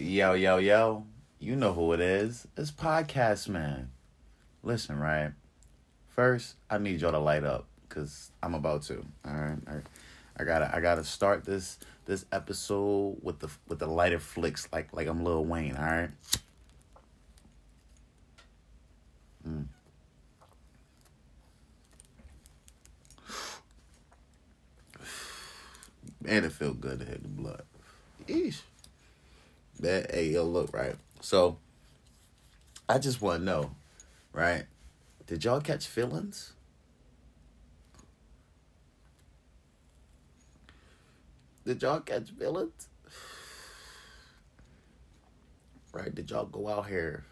Yo, yo, yo. You know who it is. It's Podcast Man. Listen, right? First, I need y'all to light up because I'm about to. All right. All right. I gotta I gotta start this this episode with the with the lighter flicks like like I'm Lil Wayne, all right? Mm. Man, it feel good to hit the blood. Eesh. That hey yo look right. So I just wanna know, right? Did y'all catch feelings? Did y'all catch feelings? Right? Did y'all go out here,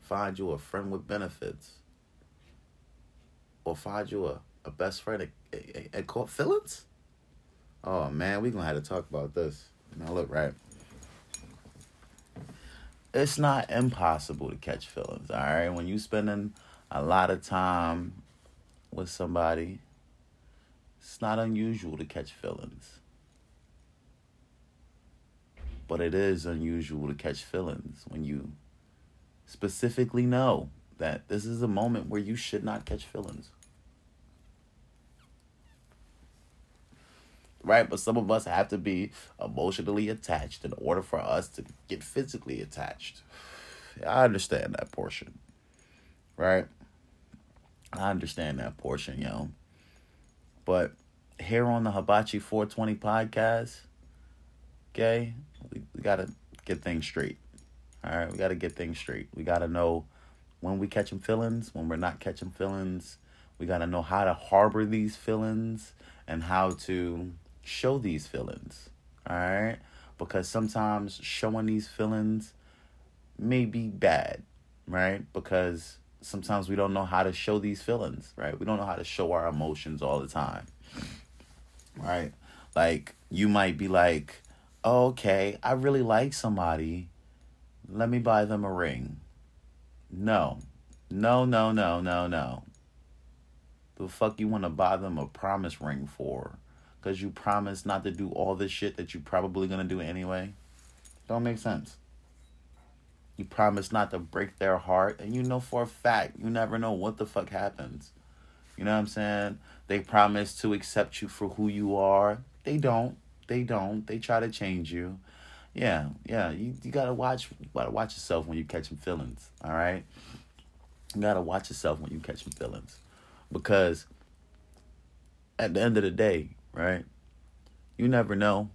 find you a friend with benefits? Or find you a, a best friend and caught feelings? Oh man, we gonna have to talk about this. Now look, right? It's not impossible to catch feelings, alright? When you spending a lot of time with somebody, it's not unusual to catch feelings. But it is unusual to catch feelings when you specifically know that this is a moment where you should not catch feelings. Right? But some of us have to be emotionally attached in order for us to get physically attached. I understand that portion. Right? I understand that portion, yo. But here on the Hibachi 420 podcast, okay, we, we gotta get things straight. All right, we gotta get things straight. We gotta know when we catching feelings, when we're not catching feelings. We gotta know how to harbor these feelings and how to show these feelings. All right, because sometimes showing these feelings may be bad, right? Because sometimes we don't know how to show these feelings, right? We don't know how to show our emotions all the time, right? Like, you might be like, oh, okay, I really like somebody. Let me buy them a ring. No, no, no, no, no, no. The fuck you want to buy them a promise ring for? Because you promised not to do all this shit that you're probably going to do anyway? Don't make sense. You promise not to break their heart, and you know for a fact you never know what the fuck happens. You know what I'm saying? They promise to accept you for who you are. They don't. They don't. They try to change you. Yeah, yeah. You you gotta watch. You gotta watch yourself when you catching feelings. All right. You gotta watch yourself when you catching feelings, because at the end of the day, right? You never know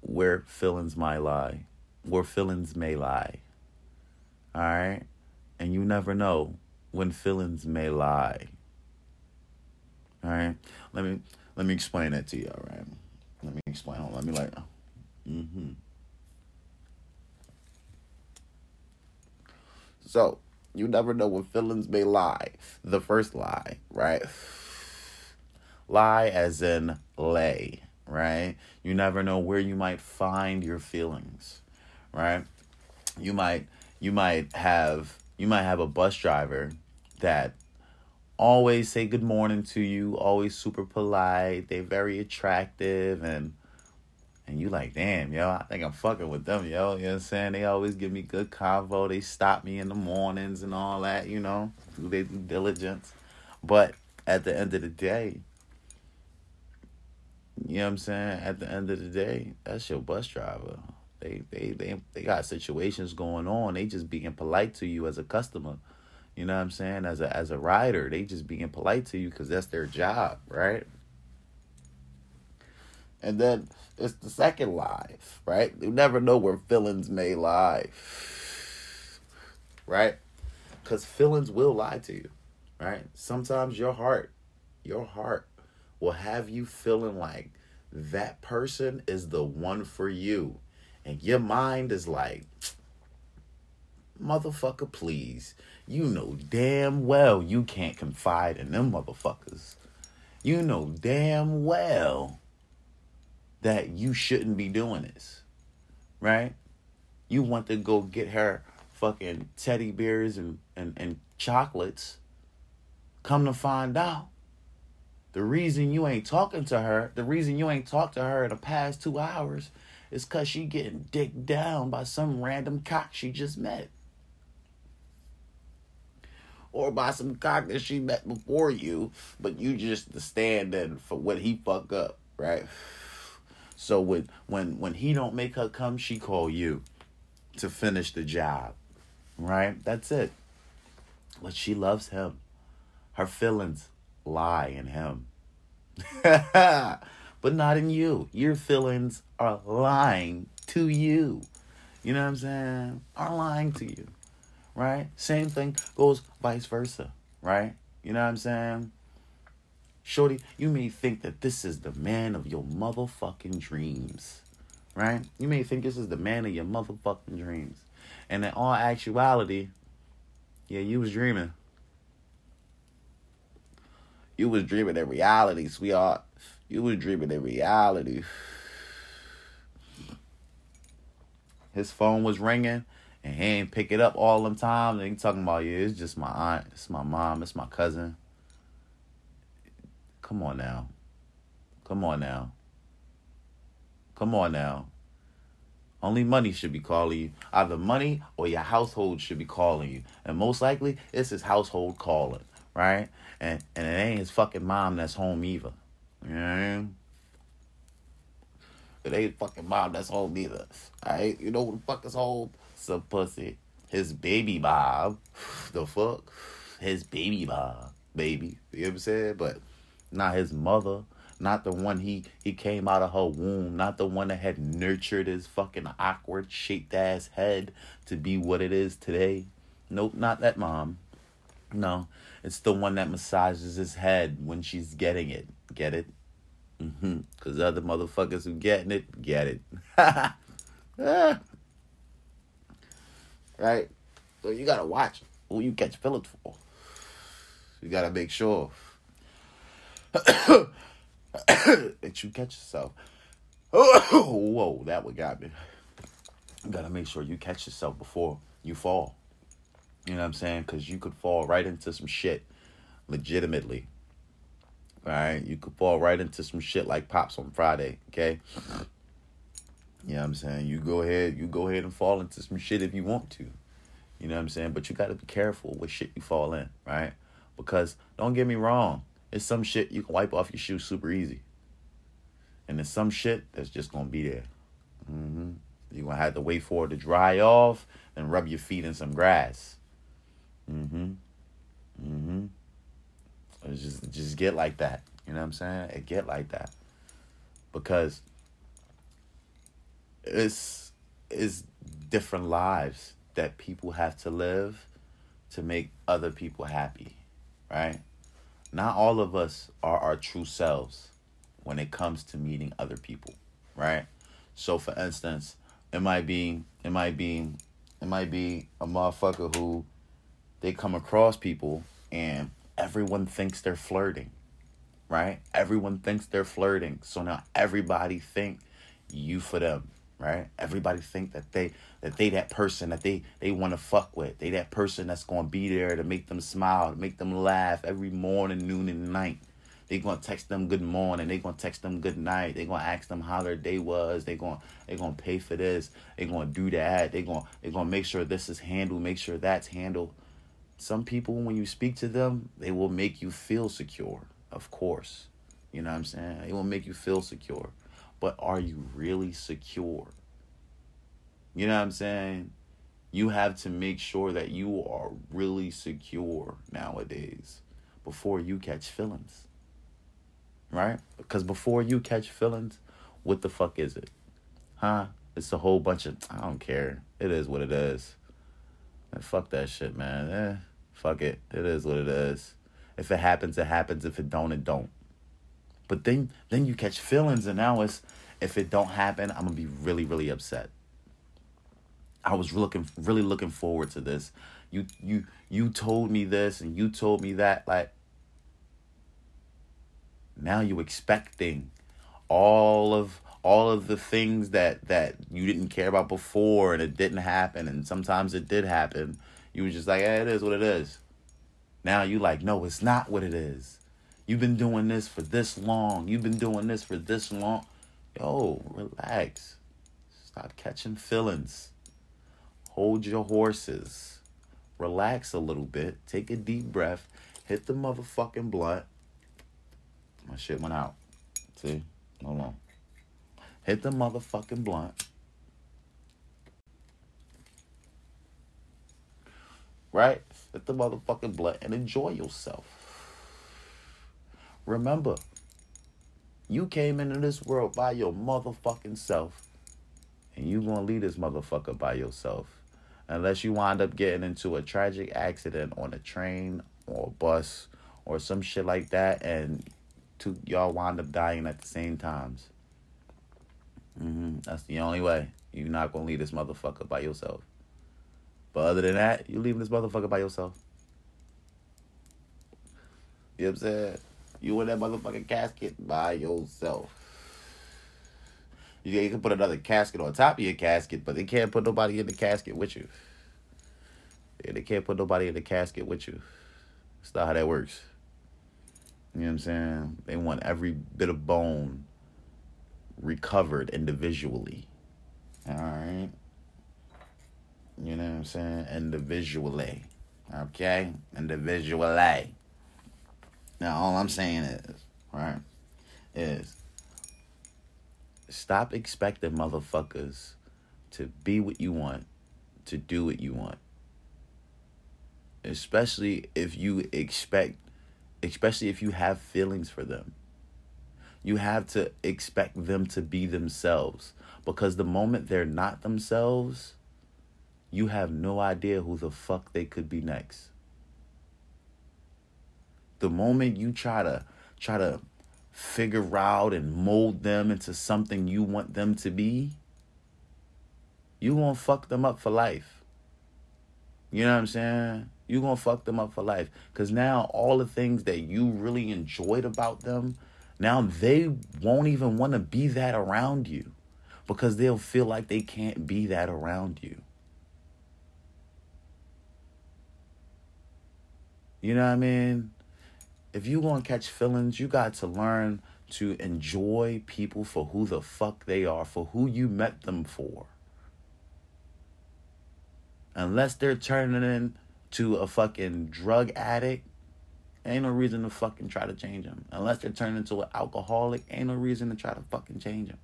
where feelings might lie, where feelings may lie. All right? And you never know when feelings may lie. All right? Let me let me explain that to you, all right? Let me explain. Hold on, let me like mm-hmm. So, you never know when feelings may lie. The first lie, right? Lie as in lay, right? You never know where you might find your feelings, right? You might you might have you might have a bus driver that always say good morning to you, always super polite, they very attractive and and you like, damn, yo, I think I'm fucking with them, yo. You know what I'm saying? They always give me good convo. They stop me in the mornings and all that, you know, they do diligence. But at the end of the day, you know what I'm saying? At the end of the day, that's your bus driver. They they they they got situations going on. They just being polite to you as a customer. You know what I'm saying? As a as a rider, they just being polite to you because that's their job, right? And then it's the second lie, right? You never know where feelings may lie, right? Because feelings will lie to you, right? Sometimes your heart, your heart will have you feeling like that person is the one for you and your mind is like, motherfucker, please. You know damn well you can't confide in them motherfuckers. You know damn well that you shouldn't be doing this. Right? You want to go get her fucking teddy bears and, and, and chocolates. Come to find out, the reason you ain't talking to her, the reason you ain't talked to her in the past two hours It's cause she getting dicked down by some random cock she just met. Or by some cock that she met before you, but you just the stand in for what he fuck up, right? So when when when he don't make her come, she call you to finish the job. Right? That's it. But she loves him. Her feelings lie in him. but not in you. Your feelings are lying to you. You know what I'm saying? Are lying to you. Right? Same thing goes vice versa. Right? You know what I'm saying? Shorty, you may think that this is the man of your motherfucking dreams. Right? You may think this is the man of your motherfucking dreams. And in all actuality, yeah, you was dreaming. You was dreaming in reality, sweetheart. You was dreaming in reality. His phone was ringing and he ain't pick it up all them times. And he talking about, yeah, it's just my aunt, it's my mom, it's my cousin. Come on now. Come on now. Come on now. Only money should be calling you. Either money or your household should be calling you. And most likely, it's his household calling, right? And and it ain't his fucking mom that's home either. You know what I mean? It ain't fucking mom that's home either. Alright? You know who the fuck is home? Some pussy. His baby Bob. The fuck? His baby Bob. Baby. You know what I'm saying? But not his mother not the one he he came out of her womb, not the one that had nurtured his fucking awkward shaped ass head to be what it is today. Nope, not that mom. No, it's the one that massages his head when she's getting it. Get it? Mm-hmm. Cause other motherfuckers who getting it, get it. right? So you gotta watch who you catch feelings for. You gotta make sure that you catch yourself. whoa, that what got me. You gotta make sure you catch yourself before you fall. You know what I'm saying? Because you could fall right into some shit legitimately. All right? You could fall right into some shit like Pops on Friday, okay? You know what I'm saying? You go ahead, you go ahead and fall into some shit if you want to. You know what I'm saying? But you got to be careful with shit you fall in, right? Because don't get me wrong, it's some shit you can wipe off your shoes super easy. And there's some shit that's just gonna be there. Mm-hmm. You're gonna have to wait for it to dry off and rub your feet in some grass. Mm-hmm. Mm-hmm. Just just get like that. You know what I'm saying? It get like that. Because it's it's different lives that people have to live to make other people happy. Right? not all of us are our true selves when it comes to meeting other people, right? So for instance, it might be it might be it might be a motherfucker who they come across people and everyone thinks they're flirting. Right? Everyone thinks they're flirting. So now everybody think you for them right? Everybody think that they that they that person that they they want to fuck with. They that person that's gonna be there to make them smile, to make them laugh every morning, noon, and night. They gonna text them good morning. They gonna text them good night. They gonna ask them how their day was. They gonna they gonna pay for this. They gonna do that. They gonna they gonna make sure this is handled. Make sure that's handled. Some people, when you speak to them, they will make you feel secure. Of course, you know what I'm saying. It will make you feel secure but are you really secure? You know what I'm saying? You have to make sure that you are really secure nowadays before you catch feelings. Right? Because before you catch feelings, what the fuck is it? Huh? It's a whole bunch of I don't care. It is what it is. Fuck that shit, man. Eh, fuck it. It is what it is. If it happens, it happens. If it don't, it don't. But then then you catch feelings and now it's if it don't happen, I'm gonna be really, really upset. I was looking really looking forward to this. You you you told me this and you told me that like now you expecting all of all of the things that that you didn't care about before and it didn't happen and sometimes it did happen. You were just like, hey, it is what it is. Now you like, no, it's not what it is. You've been doing this for this long. You've been doing this for this long. Yo, relax. Stop catching feelings. Hold your horses. Relax a little bit. Take a deep breath. Hit the motherfucking blunt. My shit went out. See? Hold on. Hit the motherfucking blunt. Right? Hit the motherfucking blunt and enjoy yourself. Remember, you came into this world by your motherfucking self. And you gonna leave this motherfucker by yourself. Unless you wind up getting into a tragic accident on a train or a bus or some shit like that and two y'all wind up dying at the same times. Mm-hmm. That's the only way. You're not gonna leave this motherfucker by yourself. But other than that, you leaving this motherfucker by yourself. You know what I'm saying? You in that motherfucking casket by yourself. You, can put another casket on top of your casket, but they can't put nobody in the casket with you. Yeah, they can't put nobody in the casket with you. That's not how that works. You know what I'm saying? They want every bit of bone recovered individually. All right. You know what I'm saying? Individually. Okay? Individually. Now, all I'm saying is, right, is stop expecting motherfuckers to be what you want, to do what you want. Especially if you expect, especially if you have feelings for them. You have to expect them to be themselves. Because the moment they're not themselves, you have no idea who the fuck they could be next. The moment you try to try to figure out and mold them into something you want them to be, you gonna fuck them up for life. You know what I'm saying? You gonna fuck them up for life. Cause now all the things that you really enjoyed about them, now they won't even want to be that around you. Because they'll feel like they can't be that around you. You know what I mean? if you want to catch feelings, you got to learn to enjoy people for who the fuck they are, for who you met them for. Unless they're turning into a fucking drug addict, ain't no reason to fucking try to change them. Unless they're turning into an alcoholic, ain't no reason to try to fucking change them.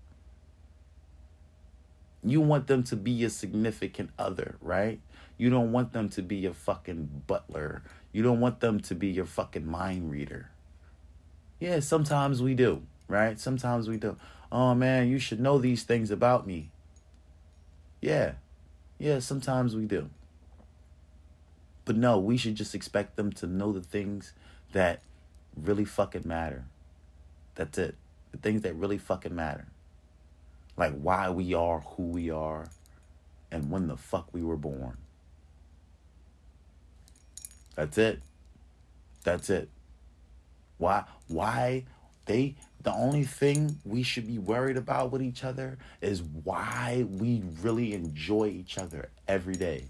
You want them to be your significant other, right? You don't want them to be your fucking butler. You don't want them to be your fucking mind reader. Yeah, sometimes we do, right? Sometimes we do. Oh man, you should know these things about me. Yeah. Yeah, sometimes we do. But no, we should just expect them to know the things that really fucking matter. That's it. The things that really fucking matter. Like why we are who we are and when the fuck we were born. That's it. That's it. Why why they the only thing we should be worried about with each other is why we really enjoy each other every day.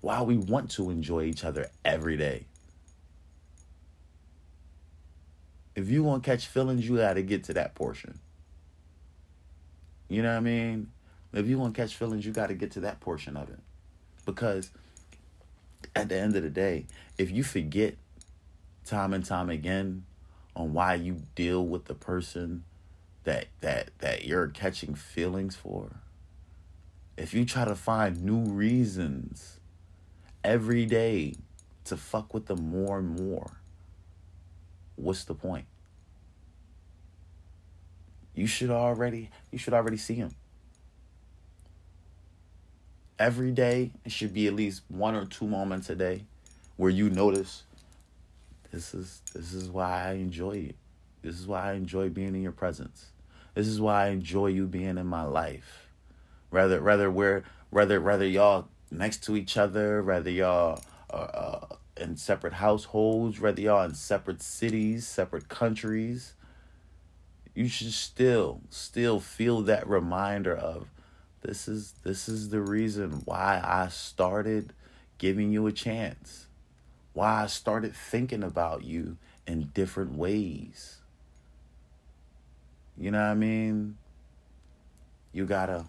Why we want to enjoy each other every day. If you want to catch feelings, you got to get to that portion. You know what I mean? If you want to catch feelings, you got to get to that portion of it. Because at the end of the day, if you forget time and time again on why you deal with the person that that that you're catching feelings for, if you try to find new reasons every day to fuck with them more and more, what's the point? You should already you should already see him every day it should be at least one or two moments a day where you notice this is this is why I enjoy it. This is why I enjoy being in your presence. This is why I enjoy you being in my life. Rather rather where rather rather y'all next to each other, rather y'all are uh, in separate households, rather y'all in separate cities, separate countries. You should still still feel that reminder of this is this is the reason why I started giving you a chance. Why I started thinking about you in different ways. You know what I mean? You gotta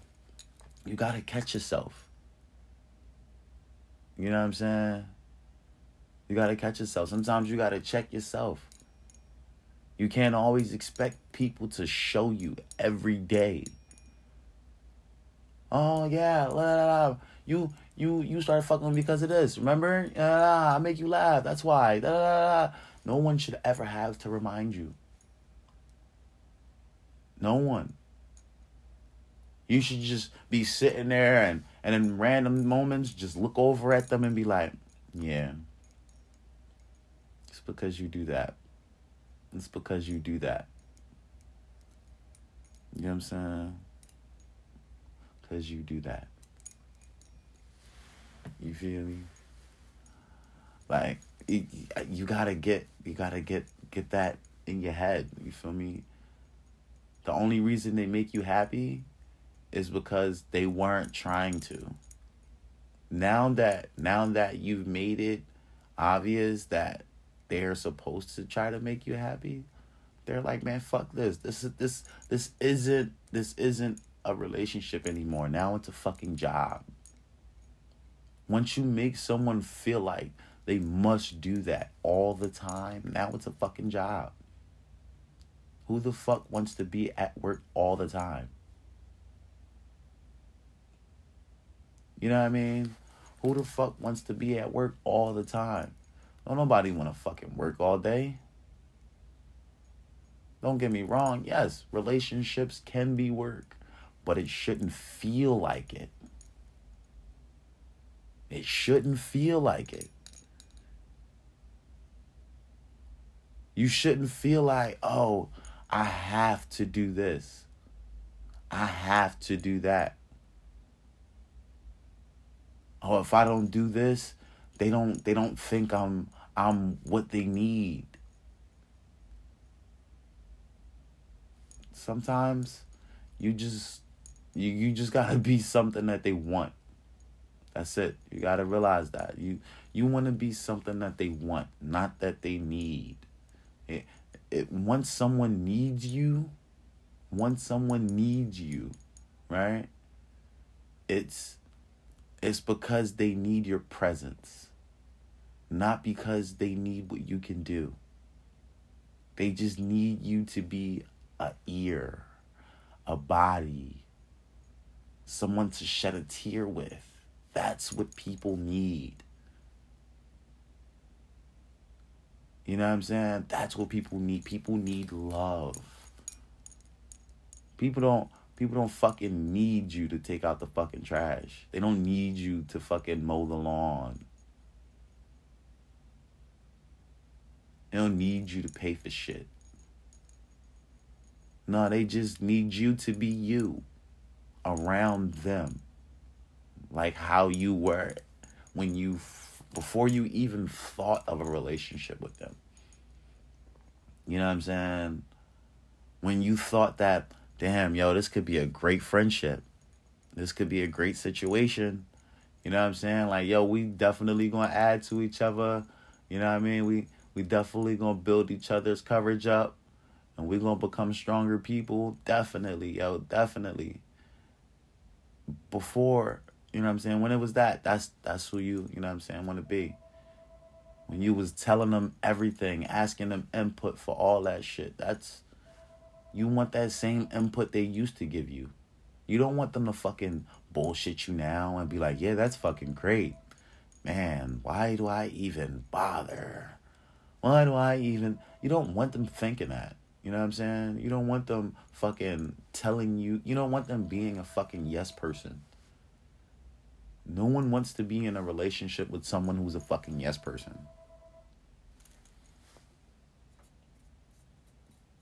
you got to catch yourself. You know what I'm saying? You got to catch yourself. Sometimes you got to check yourself. You can't always expect people to show you every day. Oh yeah, la, la, la. you you you started fucking because of this. Remember? I make you laugh. That's why. No one should ever have to remind you. No one. You should just be sitting there and and in random moments just look over at them and be like, yeah. Because you do that. It's because you do that. You know what I'm saying? Because you do that. You feel me? Like you gotta get you gotta get get that in your head. You feel me? The only reason they make you happy is because they weren't trying to. Now that now that you've made it obvious that they're supposed to try to make you happy, they're like, man, fuck this. This is this this isn't this isn't a relationship anymore. Now it's a fucking job. Once you make someone feel like they must do that all the time, now it's a fucking job. Who the fuck wants to be at work all the time? You know what I mean? Who the fuck wants to be at work all the time? Don't nobody want to fucking work all day. Don't get me wrong. Yes, relationships can be work, but it shouldn't feel like it. It shouldn't feel like it. You shouldn't feel like, oh, I have to do this. I have to do that. Oh, if I don't do this, they don't they don't think I'm I'm what they need. Sometimes you just you you just got to be something that they want. That's it. You got to realize that. You you want to be something that they want, not that they need. It, it once someone needs you, once someone needs you, right? It's it's because they need your presence, not because they need what you can do. They just need you to be a ear, a body, someone to shed a tear with. That's what people need. You know what I'm saying? That's what people need. People need love. People don't people don't fucking need you to take out the fucking trash. They don't need you to fucking mow the lawn. They don't need you to pay for shit. No, they just need you to be you around them. Like how you were when you before you even thought of a relationship with them. You know what I'm saying? When you thought that, damn, yo, this could be a great friendship. This could be a great situation. You know what I'm saying? Like, yo, we definitely gonna add to each other. You know what I mean? We we definitely gonna build each other's coverage up and we gonna become stronger people. Definitely, yo, definitely. Before you know what I'm saying? When it was that, that's that's who you, you know what I'm saying, want to be. When you was telling them everything, asking them input for all that shit. That's you want that same input they used to give you. You don't want them to fucking bullshit you now and be like, "Yeah, that's fucking great." Man, why do I even bother? Why do I even You don't want them thinking that. You know what I'm saying? You don't want them fucking telling you. You don't want them being a fucking yes person. No one wants to be in a relationship with someone who's a fucking yes person.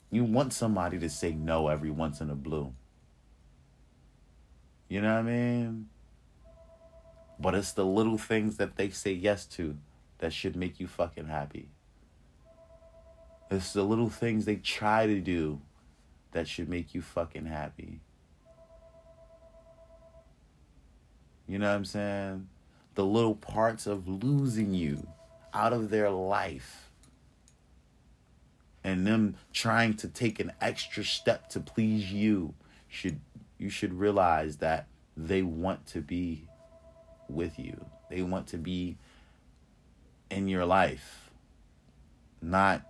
You want somebody to say no every once in a blue. You know what I mean? But it's the little things that they say yes to that should make you fucking happy. It's the little things they try to do that should make you fucking happy. You know what I'm saying? The little parts of losing you out of their life and them trying to take an extra step to please you should you should realize that they want to be with you. They want to be in your life. Not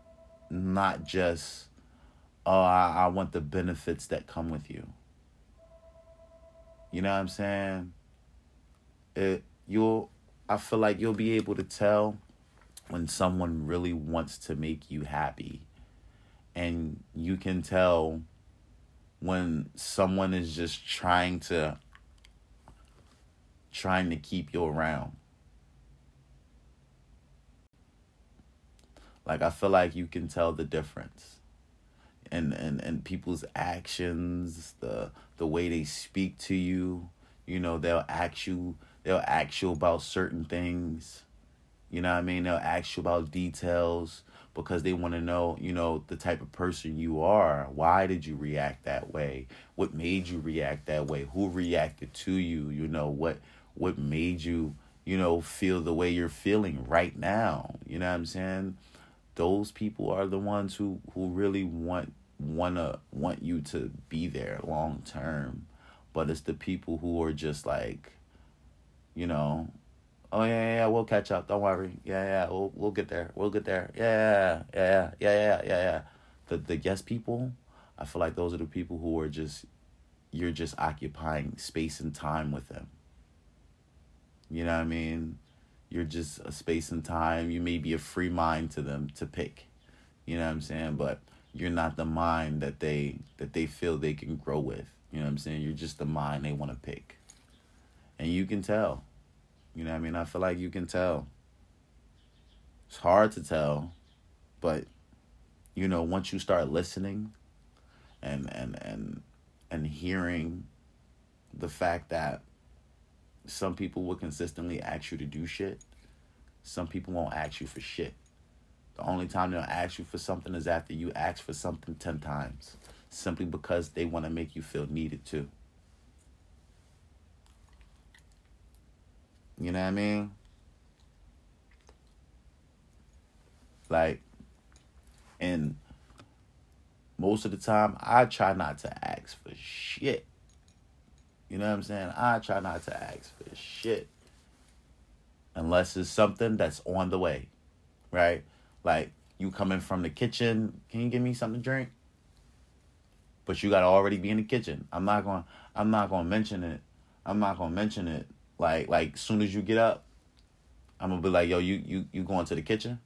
not just oh I, I want the benefits that come with you. You know what I'm saying? It you'll I feel like you'll be able to tell when someone really wants to make you happy. And you can tell when someone is just trying to trying to keep you around. Like I feel like you can tell the difference. And and and people's actions, the the way they speak to you, you know, they'll ask you they'll ask you about certain things. You know what I mean? They'll ask you about details because they want to know, you know, the type of person you are. Why did you react that way? What made you react that way? Who reacted to you? You know, what what made you, you know, feel the way you're feeling right now? You know what I'm saying? Those people are the ones who who really want wanna want you to be there long term. But it's the people who are just like, you know, oh yeah, yeah, we'll catch up. Don't worry. Yeah, yeah, we'll we'll get there. We'll get there. Yeah, yeah, yeah, yeah, yeah, yeah. The the yes people, I feel like those are the people who are just you're just occupying space and time with them. You know what I mean? You're just a space and time. You may be a free mind to them to pick. You know what I'm saying? But you're not the mind that they that they feel they can grow with. You know what I'm saying? You're just the mind they want to pick. And you can tell you know what I mean? I feel like you can tell. It's hard to tell, but you know, once you start listening and and and and hearing the fact that some people will consistently ask you to do shit, some people won't ask you for shit. The only time they'll ask you for something is after you ask for something 10 times, simply because they want to make you feel needed too. You know what I mean? Like, and most of the time, I try not to ask for shit. You know what I'm saying? I try not to ask for shit. Unless it's something that's on the way, right? Like, you coming from the kitchen, can you give me something to drink? But you gotta already be in the kitchen. I'm not gonna I'm not gonna mention it. I'm not gonna mention it like like as soon as you get up, I'm gonna be like, yo, you you you going to the kitchen?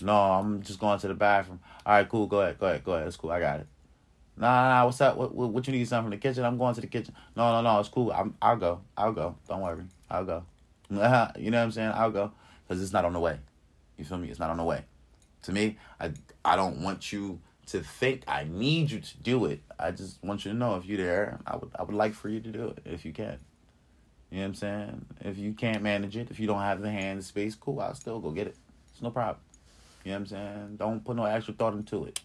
No, I'm just going to the bathroom. All right, cool. Go ahead, go ahead, go ahead. It's cool. I got it. Nah, nah, what's up? What, what, what you need something from the kitchen? I'm going to the kitchen. No, no, no. It's cool. I'm, I'll go. I'll go. Don't worry. I'll go. you know what I'm saying? I'll go because it's not on the way. You feel me? It's not on the way. To me, I I don't want you to think I need you to do it. I just want you to know if you're there, I would I would like for you to do it if you can. You know what I'm saying? If you can't manage it, if you don't have the hand space, cool, I'll still go get it. It's no problem. You know what I'm saying? Don't put no extra thought into it.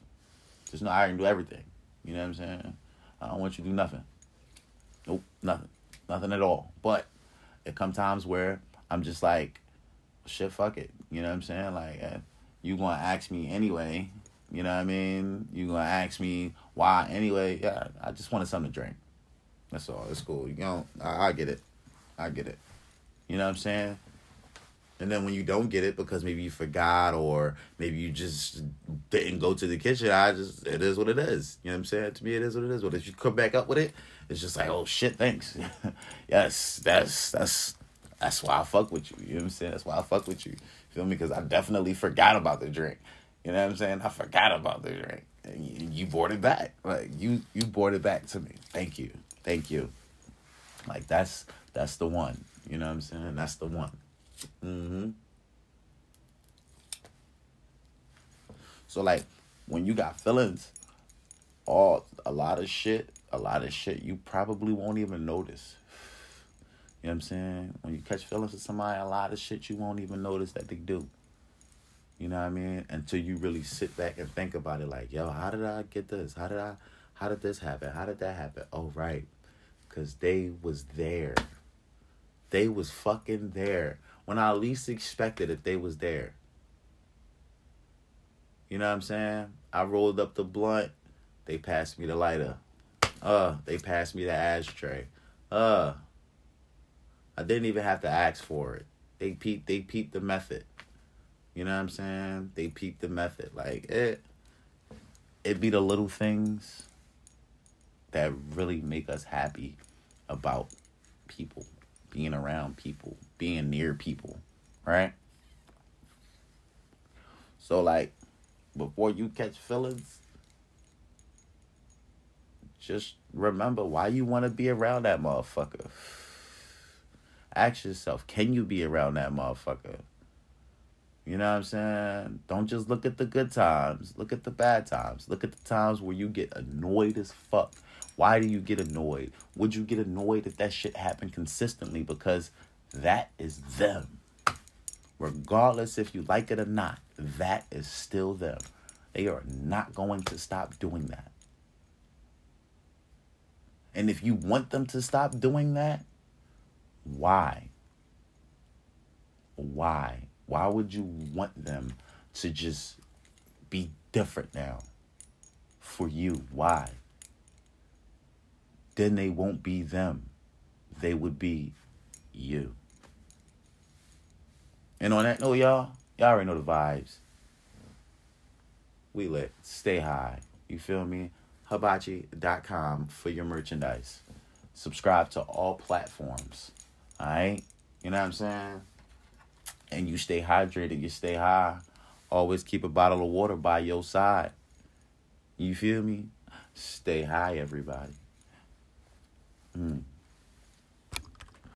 Just know I can do everything. You know what I'm saying? I don't want you to do nothing. Nope, nothing. Nothing at all. But it come times where I'm just like, shit, fuck it. You know what I'm saying? Like, uh, you gonna ask me anyway. You know what I mean? You gonna ask me why anyway? Yeah, I just wanted something to drink. That's all. It's cool. You know, I, I get it. I get it. You know what I'm saying? And then when you don't get it because maybe you forgot or maybe you just didn't go to the kitchen, I just it is what it is. You know what I'm saying? To me, it is what it is. But if you come back up with it, it's just like, oh shit, thanks. yes, that's that's that's why I fuck with you. You know what I'm saying? That's why I fuck with you. Feel me? Because I definitely forgot about the drink. You know what I'm saying? I forgot about the drink. And you, you brought it back. Like you you brought it back to me. Thank you. Thank you. Like that's that's the one. You know what I'm saying? That's the one. Mm-hmm. So like when you got feelings, all a lot of shit, a lot of shit you probably won't even notice. You know what I'm saying? When you catch feelings with somebody, a lot of shit you won't even notice that they do. You know what I mean? Until you really sit back and think about it like, yo, how did I get this? How did I how did this happen? How did that happen? Oh right. Cause they was there. They was fucking there when I least expected it. They was there. You know what I'm saying? I rolled up the blunt. They passed me the lighter. Uh, they passed me the ashtray. Uh, I didn't even have to ask for it. They peep. They peep the method. You know what I'm saying? They peep the method. Like it. It be the little things that really make us happy about people, being around people, being near people, right? So like before you catch feelings, just remember why you want to be around that motherfucker. Ask yourself, can you be around that motherfucker? You know what I'm saying? Don't just look at the good times. Look at the bad times. Look at the times where you get annoyed as fuck. Why do you get annoyed? Would you get annoyed if that shit happened consistently? Because that is them. Regardless if you like it or not, that is still them. They are not going to stop doing that. And if you want them to stop doing that, why? Why? Why would you want them to just be different now? For you, why? Then they won't be them. They would be you. And on that note, y'all, y'all already know the vibes. We lit. Stay high. You feel me? Hibachi.com for your merchandise. Subscribe to all platforms. Alright? You know what I'm saying? And you stay hydrated, you stay high. Always keep a bottle of water by your side. You feel me? Stay high, everybody. Mm.